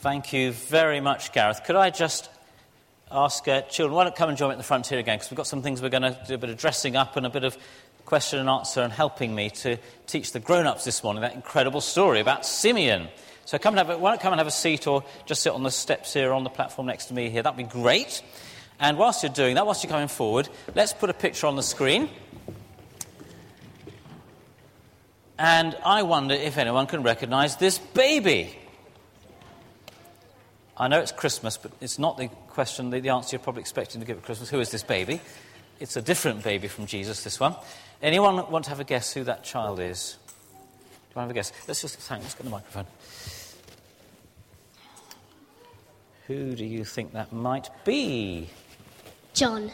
Thank you very much, Gareth. Could I just ask uh, children, why don't come and join me at the front here again? Because we've got some things we're going to do a bit of dressing up and a bit of question and answer and helping me to teach the grown ups this morning that incredible story about Simeon. So come and have a, why don't come and have a seat or just sit on the steps here on the platform next to me here? That'd be great. And whilst you're doing that, whilst you're coming forward, let's put a picture on the screen. And I wonder if anyone can recognize this baby. I know it's Christmas, but it's not the question, the, the answer you're probably expecting to give at Christmas. Who is this baby? It's a different baby from Jesus, this one. Anyone want to have a guess who that child is? Do you want to have a guess? Let's just hang, let's get the microphone. Who do you think that might be? John.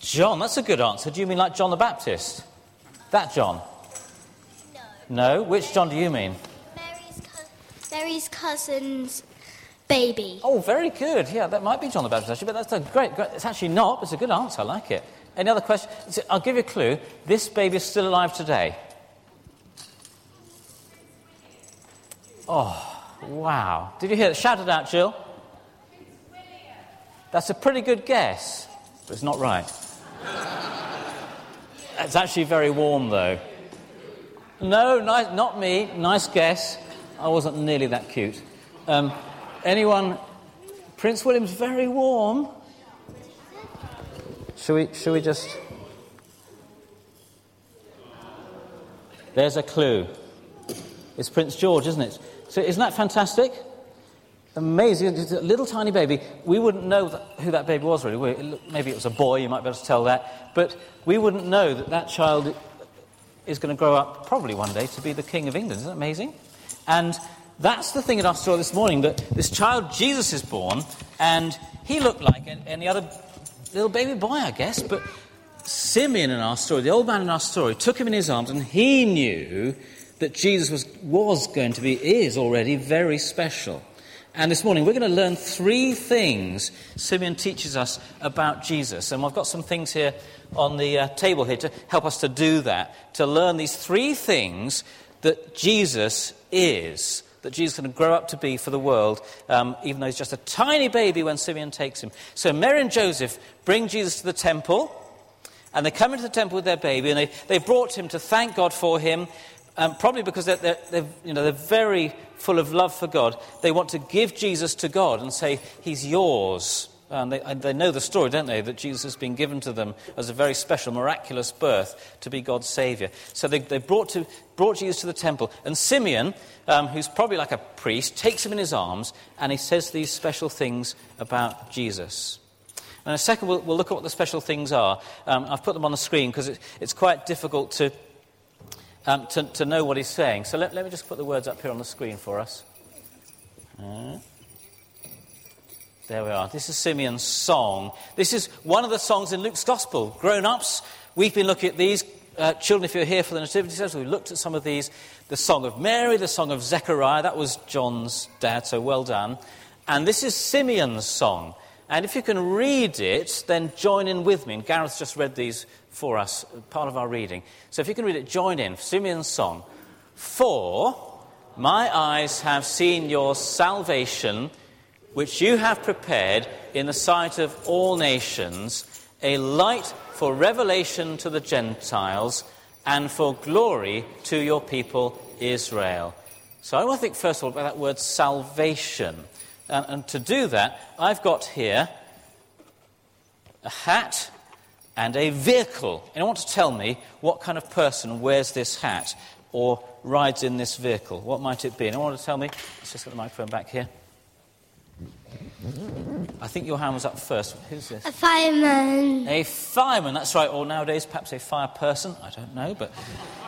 John, that's a good answer. Do you mean like John the Baptist? That John? No. No? Which John do you mean? Mary's, co- Mary's cousin's baby. Oh, very good. Yeah, that might be John the Baptist, actually, but that's a great, great. It's actually not. It's a good answer. I like it. Any other questions? I'll give you a clue. This baby is still alive today. Oh, wow. Did you hear it? Shout it out, Jill. That's a pretty good guess, but it's not right. it's actually very warm, though. No, nice, not me. Nice guess. I wasn't nearly that cute. Um, anyone? Prince William's very warm. Should we, shall we just. There's a clue. It's Prince George, isn't it? So, isn't that fantastic? Amazing. It's a little tiny baby. We wouldn't know who that baby was, really. Maybe it was a boy, you might be able to tell that. But we wouldn't know that that child is going to grow up, probably one day, to be the King of England. Isn't that amazing? And that's the thing in our story this morning that this child, Jesus, is born, and he looked like any other little baby boy, I guess. But Simeon in our story, the old man in our story, took him in his arms, and he knew that Jesus was, was going to be, is already very special. And this morning we're going to learn three things Simeon teaches us about Jesus. And I've got some things here on the uh, table here to help us to do that, to learn these three things that Jesus is, that Jesus is going to grow up to be for the world, um, even though he's just a tiny baby when Simeon takes him. So Mary and Joseph bring Jesus to the temple, and they come into the temple with their baby, and they, they brought him to thank God for him. Um, probably because they're, they're, they're, you know, they're very full of love for God. They want to give Jesus to God and say, He's yours. And they, they, know the story, don't they? That Jesus has been given to them as a very special, miraculous birth to be God's Savior. So they, they brought, to, brought Jesus to the temple. And Simeon, um, who's probably like a priest, takes him in his arms and he says these special things about Jesus. And in a second, we'll, we'll look at what the special things are. Um, I've put them on the screen because it, it's quite difficult to, um, to, to, know what he's saying. So let, let, me just put the words up here on the screen for us. Uh, there we are. This is Simeon's song. This is one of the songs in Luke's Gospel. Grown ups, we've been looking at these. Uh, children, if you're here for the Nativity service, we looked at some of these. The Song of Mary, the Song of Zechariah, that was John's dad, so well done. And this is Simeon's song. And if you can read it, then join in with me. And just read these for us, part of our reading. So if you can read it, join in. Simeon's song. For my eyes have seen your salvation which you have prepared in the sight of all nations, a light for revelation to the Gentiles and for glory to your people Israel. So I want to think first of all about that word salvation. And, and to do that, I've got here a hat and a vehicle. And I want to tell me what kind of person wears this hat or rides in this vehicle. What might it be? And I want to tell me, let's just get the microphone back here. I think your hand was up first. Who's this? A fireman. A fireman, that's right. Or nowadays, perhaps a fire person. I don't know. But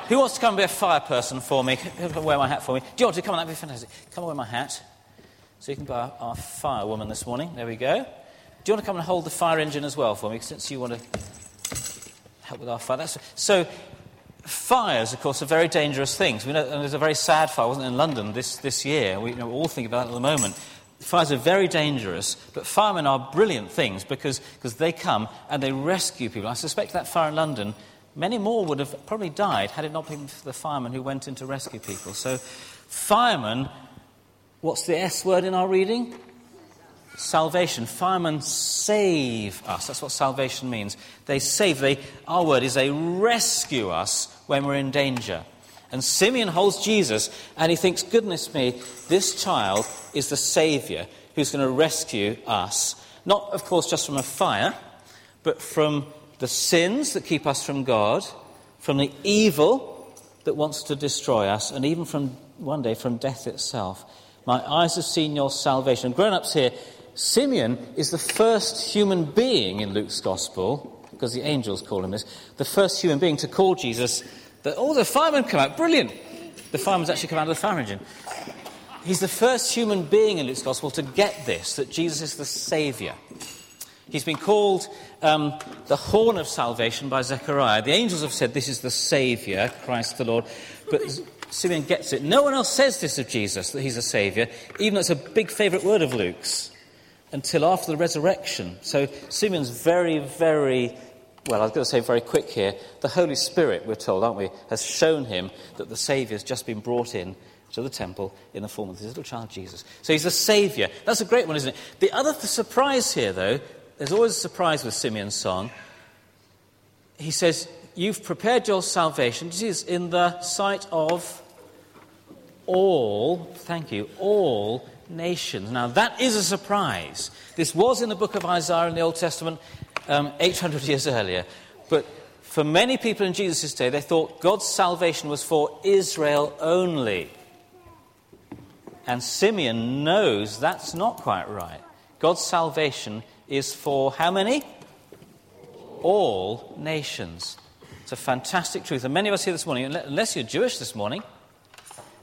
who wants to come and be a fire person for me? Who can wear my hat for me. Do you want to come on? That'd be fantastic. Come and wear my hat. So you can be our, our firewoman this morning. There we go. Do you want to come and hold the fire engine as well for me? Since you want to help with our fire. That's, so fires, of course, are very dangerous things. We know, and there's a very sad fire, wasn't it, in London this, this year. We you know, all think about it at the moment. Fires are very dangerous, but firemen are brilliant things because, because they come and they rescue people. I suspect that fire in London, many more would have probably died had it not been for the firemen who went in to rescue people. So, firemen What's the S word in our reading? Salvation. Firemen save us. That's what salvation means. They save. They, our word is they rescue us when we're in danger. And Simeon holds Jesus and he thinks, goodness me, this child is the Saviour who's going to rescue us. Not, of course, just from a fire, but from the sins that keep us from God, from the evil that wants to destroy us, and even from one day from death itself. My eyes have seen your salvation. Grown ups here, Simeon is the first human being in Luke's gospel, because the angels call him this, the first human being to call Jesus. The, oh, the firemen come out. Brilliant. The firemen's actually come out of the fire engine. He's the first human being in Luke's gospel to get this, that Jesus is the Saviour. He's been called um, the horn of salvation by Zechariah. The angels have said this is the Saviour, Christ the Lord. But Simeon gets it. No one else says this of Jesus, that he's a Saviour, even though it's a big favourite word of Luke's, until after the resurrection. So Simeon's very, very, well, I was going to say very quick here. The Holy Spirit, we're told, aren't we, has shown him that the Saviour's just been brought in to the temple in the form of this little child Jesus. So he's a saviour. That's a great one, isn't it? The other surprise here, though, there's always a surprise with Simeon's song. He says, You've prepared your salvation. This is in the sight of all, thank you, all nations. Now, that is a surprise. This was in the book of Isaiah in the Old Testament um, 800 years earlier. But for many people in Jesus' day, they thought God's salvation was for Israel only. And Simeon knows that's not quite right. God's salvation is for how many? All nations. It's a fantastic truth. And many of us here this morning, unless you're Jewish this morning,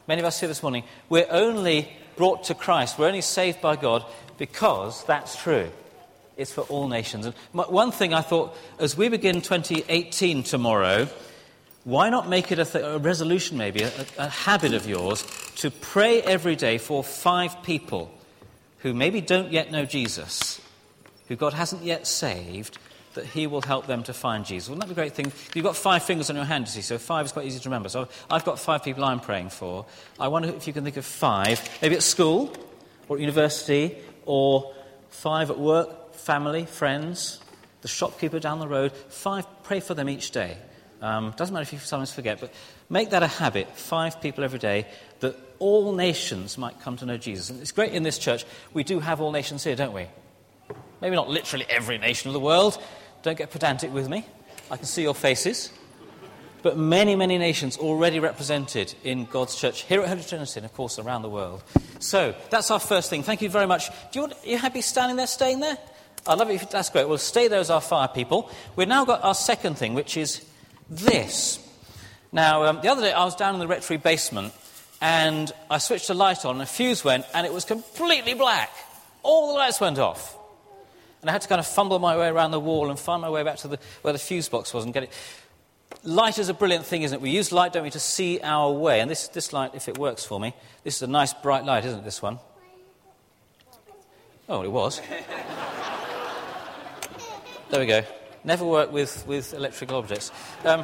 many of us here this morning, we're only brought to Christ. We're only saved by God because that's true. It's for all nations. And one thing I thought, as we begin 2018 tomorrow, why not make it a, th- a resolution, maybe, a, a habit of yours, to pray every day for five people who maybe don't yet know Jesus who God hasn't yet saved, that He will help them to find Jesus. Wouldn't that be a great thing? You've got five fingers on your hand, you see, so five is quite easy to remember. So I've got five people I'm praying for. I wonder if you can think of five, maybe at school or at university, or five at work, family, friends, the shopkeeper down the road. Five, pray for them each day. Um, doesn't matter if you sometimes forget, but make that a habit. Five people every day that all nations might come to know Jesus. And it's great in this church. We do have all nations here, don't we? Maybe not literally every nation of the world. Don't get pedantic with me. I can see your faces. But many, many nations already represented in God's church here at Holy Trinity and, of course, around the world. So that's our first thing. Thank you very much. Do you want, are you happy standing there, staying there? I love it. If, That's great. We'll stay there as our fire people. We've now got our second thing, which is this. Now, um, the other day I was down in the rectory basement and I switched a light on and a fuse went and it was completely black. All the lights went off. And I had to kind of fumble my way around the wall and find my way back to the, where the fuse box was and get it. Light is a brilliant thing, isn't it? We use light, don't we, to see our way. And this, this light, if it works for me, this is a nice bright light, isn't it, this one? Oh, it was. there we go. Never work with, with electrical objects. Um,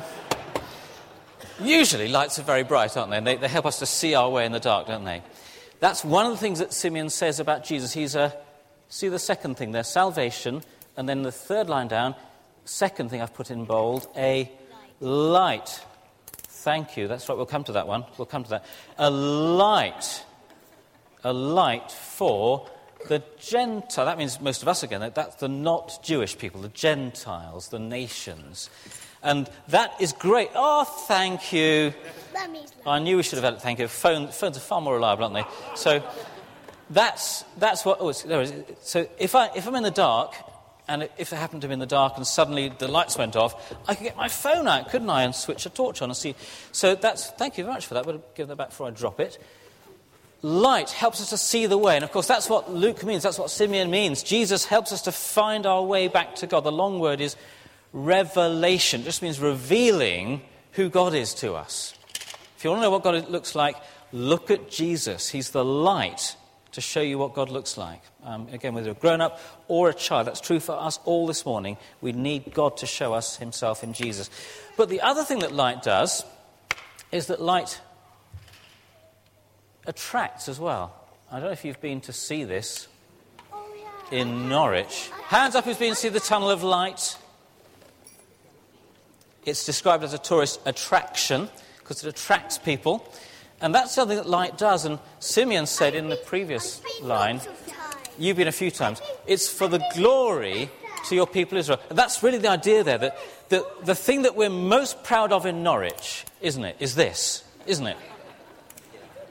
usually, lights are very bright, aren't they? And they, they help us to see our way in the dark, don't they? That's one of the things that Simeon says about Jesus. He's a See the second thing there salvation, and then the third line down, second thing I've put in bold, a light. Thank you. That's right, we'll come to that one. We'll come to that. A light. A light for the Gentile. That means most of us again. That's the not Jewish people, the Gentiles, the nations. And that is great. Oh, thank you. I knew we should have had it. Thank you. Phone, phones are far more reliable, aren't they? So that's, that's what. Oh, there is. So if, I, if I'm in the dark, and if it happened to be in the dark and suddenly the lights went off, I could get my phone out, couldn't I, and switch a torch on and see. So that's, thank you very much for that. We'll give that back before I drop it. Light helps us to see the way. And of course, that's what Luke means. That's what Simeon means. Jesus helps us to find our way back to God. The long word is revelation. It just means revealing who God is to us. If you want to know what God looks like, look at Jesus. He's the light to show you what God looks like. Um, again, whether a grown up or a child, that's true for us all this morning. We need God to show us Himself in Jesus. But the other thing that light does is that light attracts as well. I don't know if you've been to see this in Norwich. Hands up who's been to see the Tunnel of Light. It's described as a tourist attraction because it attracts people. And that's something that light does. And Simeon said in the previous line, You've been a few times. It's for the glory to your people Israel. And that's really the idea there that the, the thing that we're most proud of in Norwich, isn't it, is this, isn't it?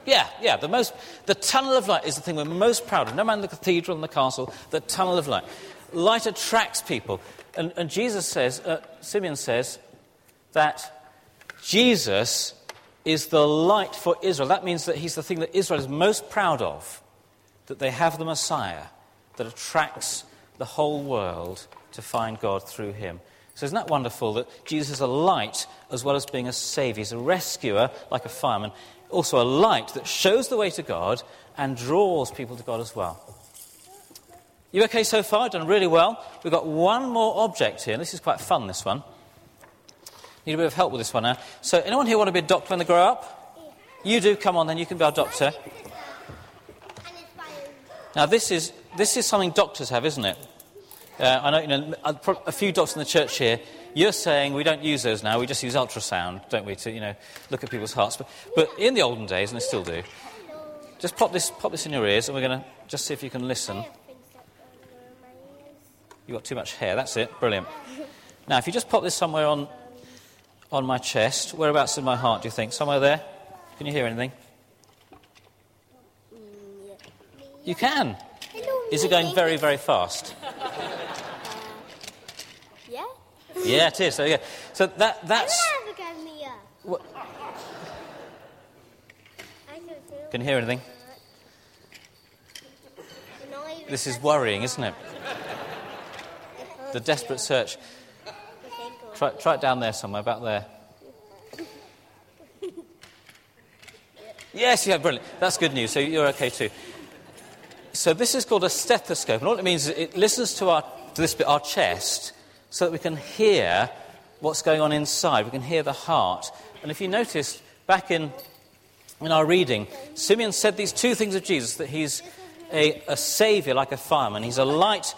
Yeah, yeah, the, most, the tunnel of light is the thing we're most proud of. No matter the cathedral and the castle, the tunnel of light. Light attracts people. And, and Jesus says, uh, Simeon says, that Jesus is the light for Israel. That means that he's the thing that Israel is most proud of that they have the Messiah that attracts the whole world to find God through him. So, isn't that wonderful that Jesus is a light as well as being a savior? He's a rescuer, like a fireman, also a light that shows the way to God and draws people to God as well. You okay so far? Done really well. We've got one more object here. This is quite fun, this one. Need a bit of help with this one now. So, anyone here want to be a doctor when they grow up? You do. Come on, then you can be our doctor. Now, this is, this is something doctors have, isn't it? Uh, I know, you know a, a few doctors in the church here, you're saying we don't use those now, we just use ultrasound, don't we, to you know, look at people's hearts. But, but in the olden days, and they still do, just pop this, pop this in your ears, and we're going to just see if you can listen. You've got too much hair, that's it, brilliant. Now, if you just pop this somewhere on, on my chest, whereabouts in my heart do you think? Somewhere there? Can you hear anything? You can. Is it going very, very fast? Yeah. Yeah, it is. So, yeah. so that, that's. What- Can you hear anything? This is worrying, isn't it? The desperate search. Try, try it down there somewhere, about there. Yes, yeah, brilliant. That's good news. So you're okay too. So this is called a stethoscope, and all it means is it listens to our to this bit, our chest, so that we can hear what's going on inside. We can hear the heart. And if you notice back in in our reading, Simeon said these two things of Jesus: that he's a, a savior like a fireman, he's a light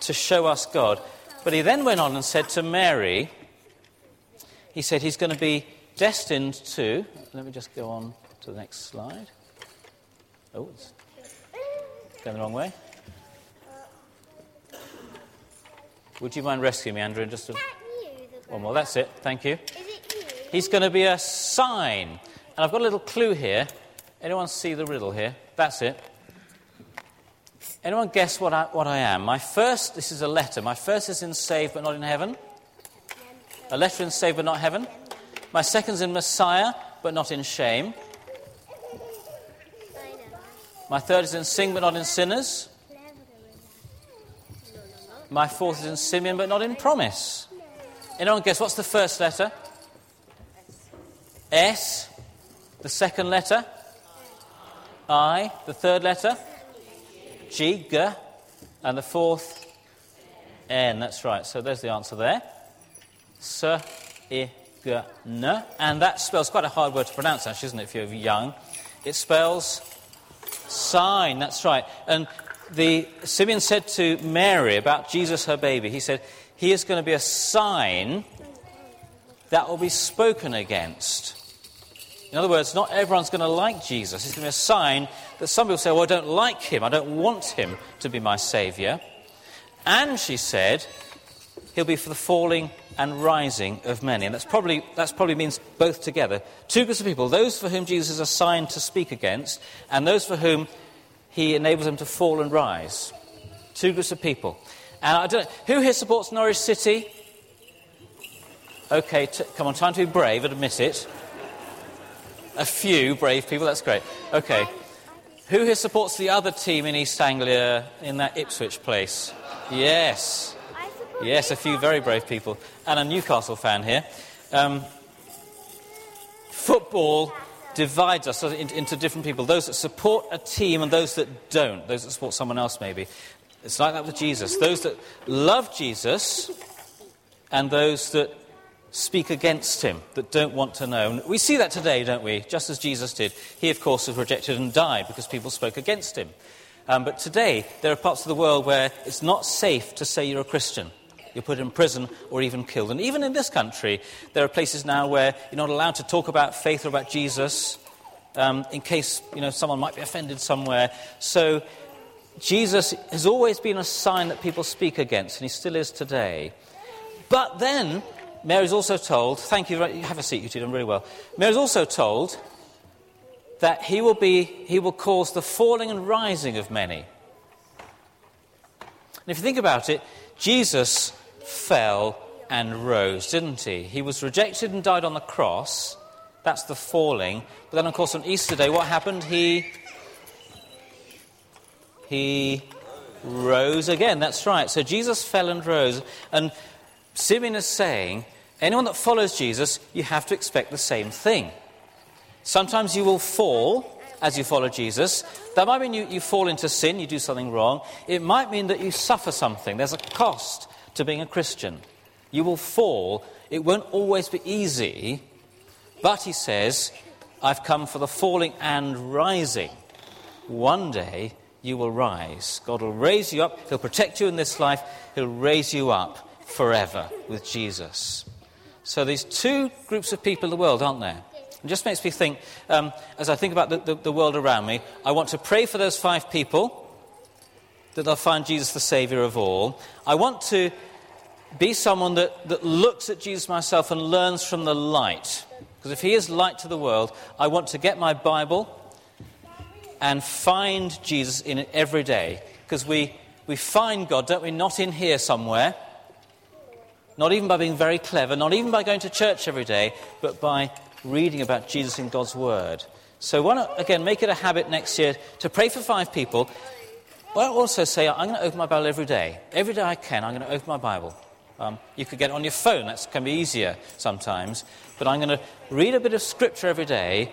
to show us God. But he then went on and said to Mary, he said he's going to be destined to. Let me just go on to the next slide. Oh, it's going the wrong way. Would you mind rescuing me, Andrew? and Just a, one more. That's it. Thank you. He's going to be a sign. And I've got a little clue here. Anyone see the riddle here? That's it. Anyone guess what I, what I am? My first, this is a letter. My first is in saved but not in heaven. A letter in saved but not heaven. My second's in Messiah but not in shame. My third is in sing but not in sinners. My fourth is in Simeon but not in promise. Anyone guess what's the first letter? S. The second letter? I. The third letter? G. G. And the fourth? N. That's right. So there's the answer there. S. I. G. N. And that spells quite a hard word to pronounce, actually, isn't it, if you're young? It spells sign. That's right. And the Simeon said to Mary about Jesus, her baby, he said, He is going to be a sign that will be spoken against. In other words, not everyone's going to like Jesus. It's going to be a sign that some people say, Well, I don't like him. I don't want him to be my Saviour. And she said, He'll be for the falling and rising of many. And that's probably, that's probably means both together. Two groups of people those for whom Jesus is assigned to speak against, and those for whom he enables them to fall and rise. Two groups of people. And I don't who here supports Norwich City? Okay, t- come on, time to be brave, and admit it. A few brave people, that's great. Okay. Who here supports the other team in East Anglia in that Ipswich place? Yes. Yes, a few very brave people. And a Newcastle fan here. Um, football divides us into different people those that support a team and those that don't, those that support someone else, maybe. It's like that with Jesus. Those that love Jesus and those that speak against him, that don't want to know. And we see that today, don't we? Just as Jesus did. He, of course, was rejected and died because people spoke against him. Um, but today, there are parts of the world where it's not safe to say you're a Christian. You're put in prison or even killed. And even in this country, there are places now where you're not allowed to talk about faith or about Jesus um, in case you know, someone might be offended somewhere. So Jesus has always been a sign that people speak against, and he still is today. But then, Mary's also told, thank you, have a seat, you two done really well. Mary's also told that he will, be, he will cause the falling and rising of many. And if you think about it, Jesus fell and rose, didn't he? He was rejected and died on the cross. That's the falling. But then, of course, on Easter Day, what happened? He. He rose again. That's right. So Jesus fell and rose. And Simeon is saying, anyone that follows Jesus, you have to expect the same thing. Sometimes you will fall as you follow Jesus. That might mean you, you fall into sin, you do something wrong. It might mean that you suffer something. There's a cost to being a Christian. You will fall. It won't always be easy. But he says, I've come for the falling and rising. One day you will rise. God will raise you up. He'll protect you in this life. He'll raise you up forever with Jesus. So, these two groups of people in the world, aren't there? It just makes me think, um, as I think about the, the, the world around me, I want to pray for those five people that they'll find Jesus the Savior of all. I want to be someone that, that looks at Jesus myself and learns from the light. Because if He is light to the world, I want to get my Bible and find Jesus in it every day. Because we, we find God, don't we? Not in here somewhere. Not even by being very clever, not even by going to church every day, but by reading about Jesus in God's Word. So, why not, again, make it a habit next year to pray for five people. But also say, I'm going to open my Bible every day. Every day I can, I'm going to open my Bible. Um, you could get it on your phone, that can be easier sometimes. But I'm going to read a bit of Scripture every day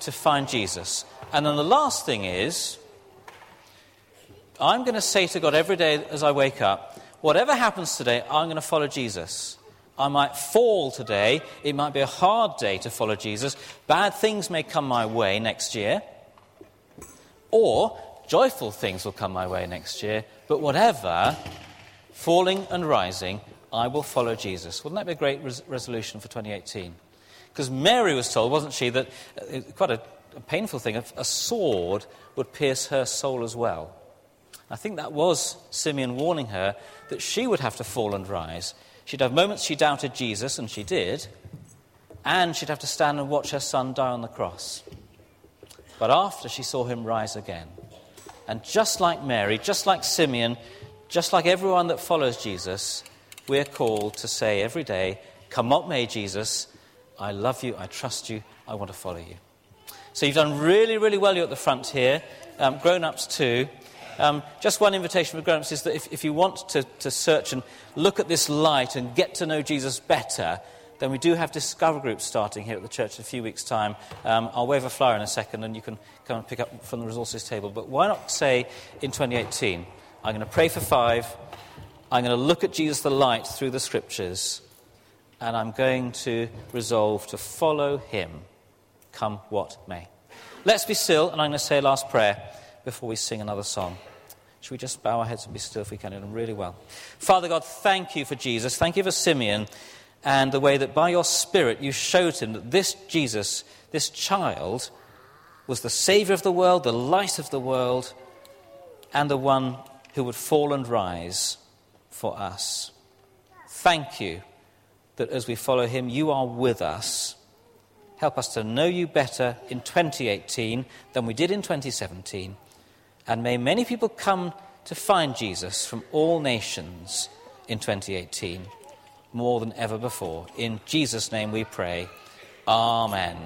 to find Jesus. And then the last thing is, I'm going to say to God every day as I wake up, whatever happens today, I'm going to follow Jesus. I might fall today. It might be a hard day to follow Jesus. Bad things may come my way next year. Or joyful things will come my way next year. But whatever, falling and rising, I will follow Jesus. Wouldn't that be a great res- resolution for 2018? Because Mary was told, wasn't she, that uh, quite a, a painful thing, a, a sword would pierce her soul as well. I think that was Simeon warning her that she would have to fall and rise She'd have moments she doubted Jesus, and she did, and she'd have to stand and watch her son die on the cross. But after she saw him rise again, and just like Mary, just like Simeon, just like everyone that follows Jesus, we're called to say every day, Come what may, Jesus, I love you, I trust you, I want to follow you. So you've done really, really well. You're at the front here, um, grown ups too. Um, just one invitation for grown ups is that if, if you want to, to search and look at this light and get to know Jesus better, then we do have discover groups starting here at the church in a few weeks' time. Um, I'll wave a flyer in a second and you can come and pick up from the resources table. But why not say in 2018, I'm going to pray for five, I'm going to look at Jesus the light through the scriptures, and I'm going to resolve to follow him, come what may. Let's be still, and I'm going to say a last prayer before we sing another song. Should we just bow our heads and be still if we can? Them really well. Father God, thank you for Jesus. Thank you for Simeon and the way that by your Spirit you showed him that this Jesus, this child, was the Saviour of the world, the light of the world, and the one who would fall and rise for us. Thank you that as we follow him, you are with us. Help us to know you better in 2018 than we did in 2017. And may many people come to find Jesus from all nations in 2018 more than ever before. In Jesus' name we pray. Amen.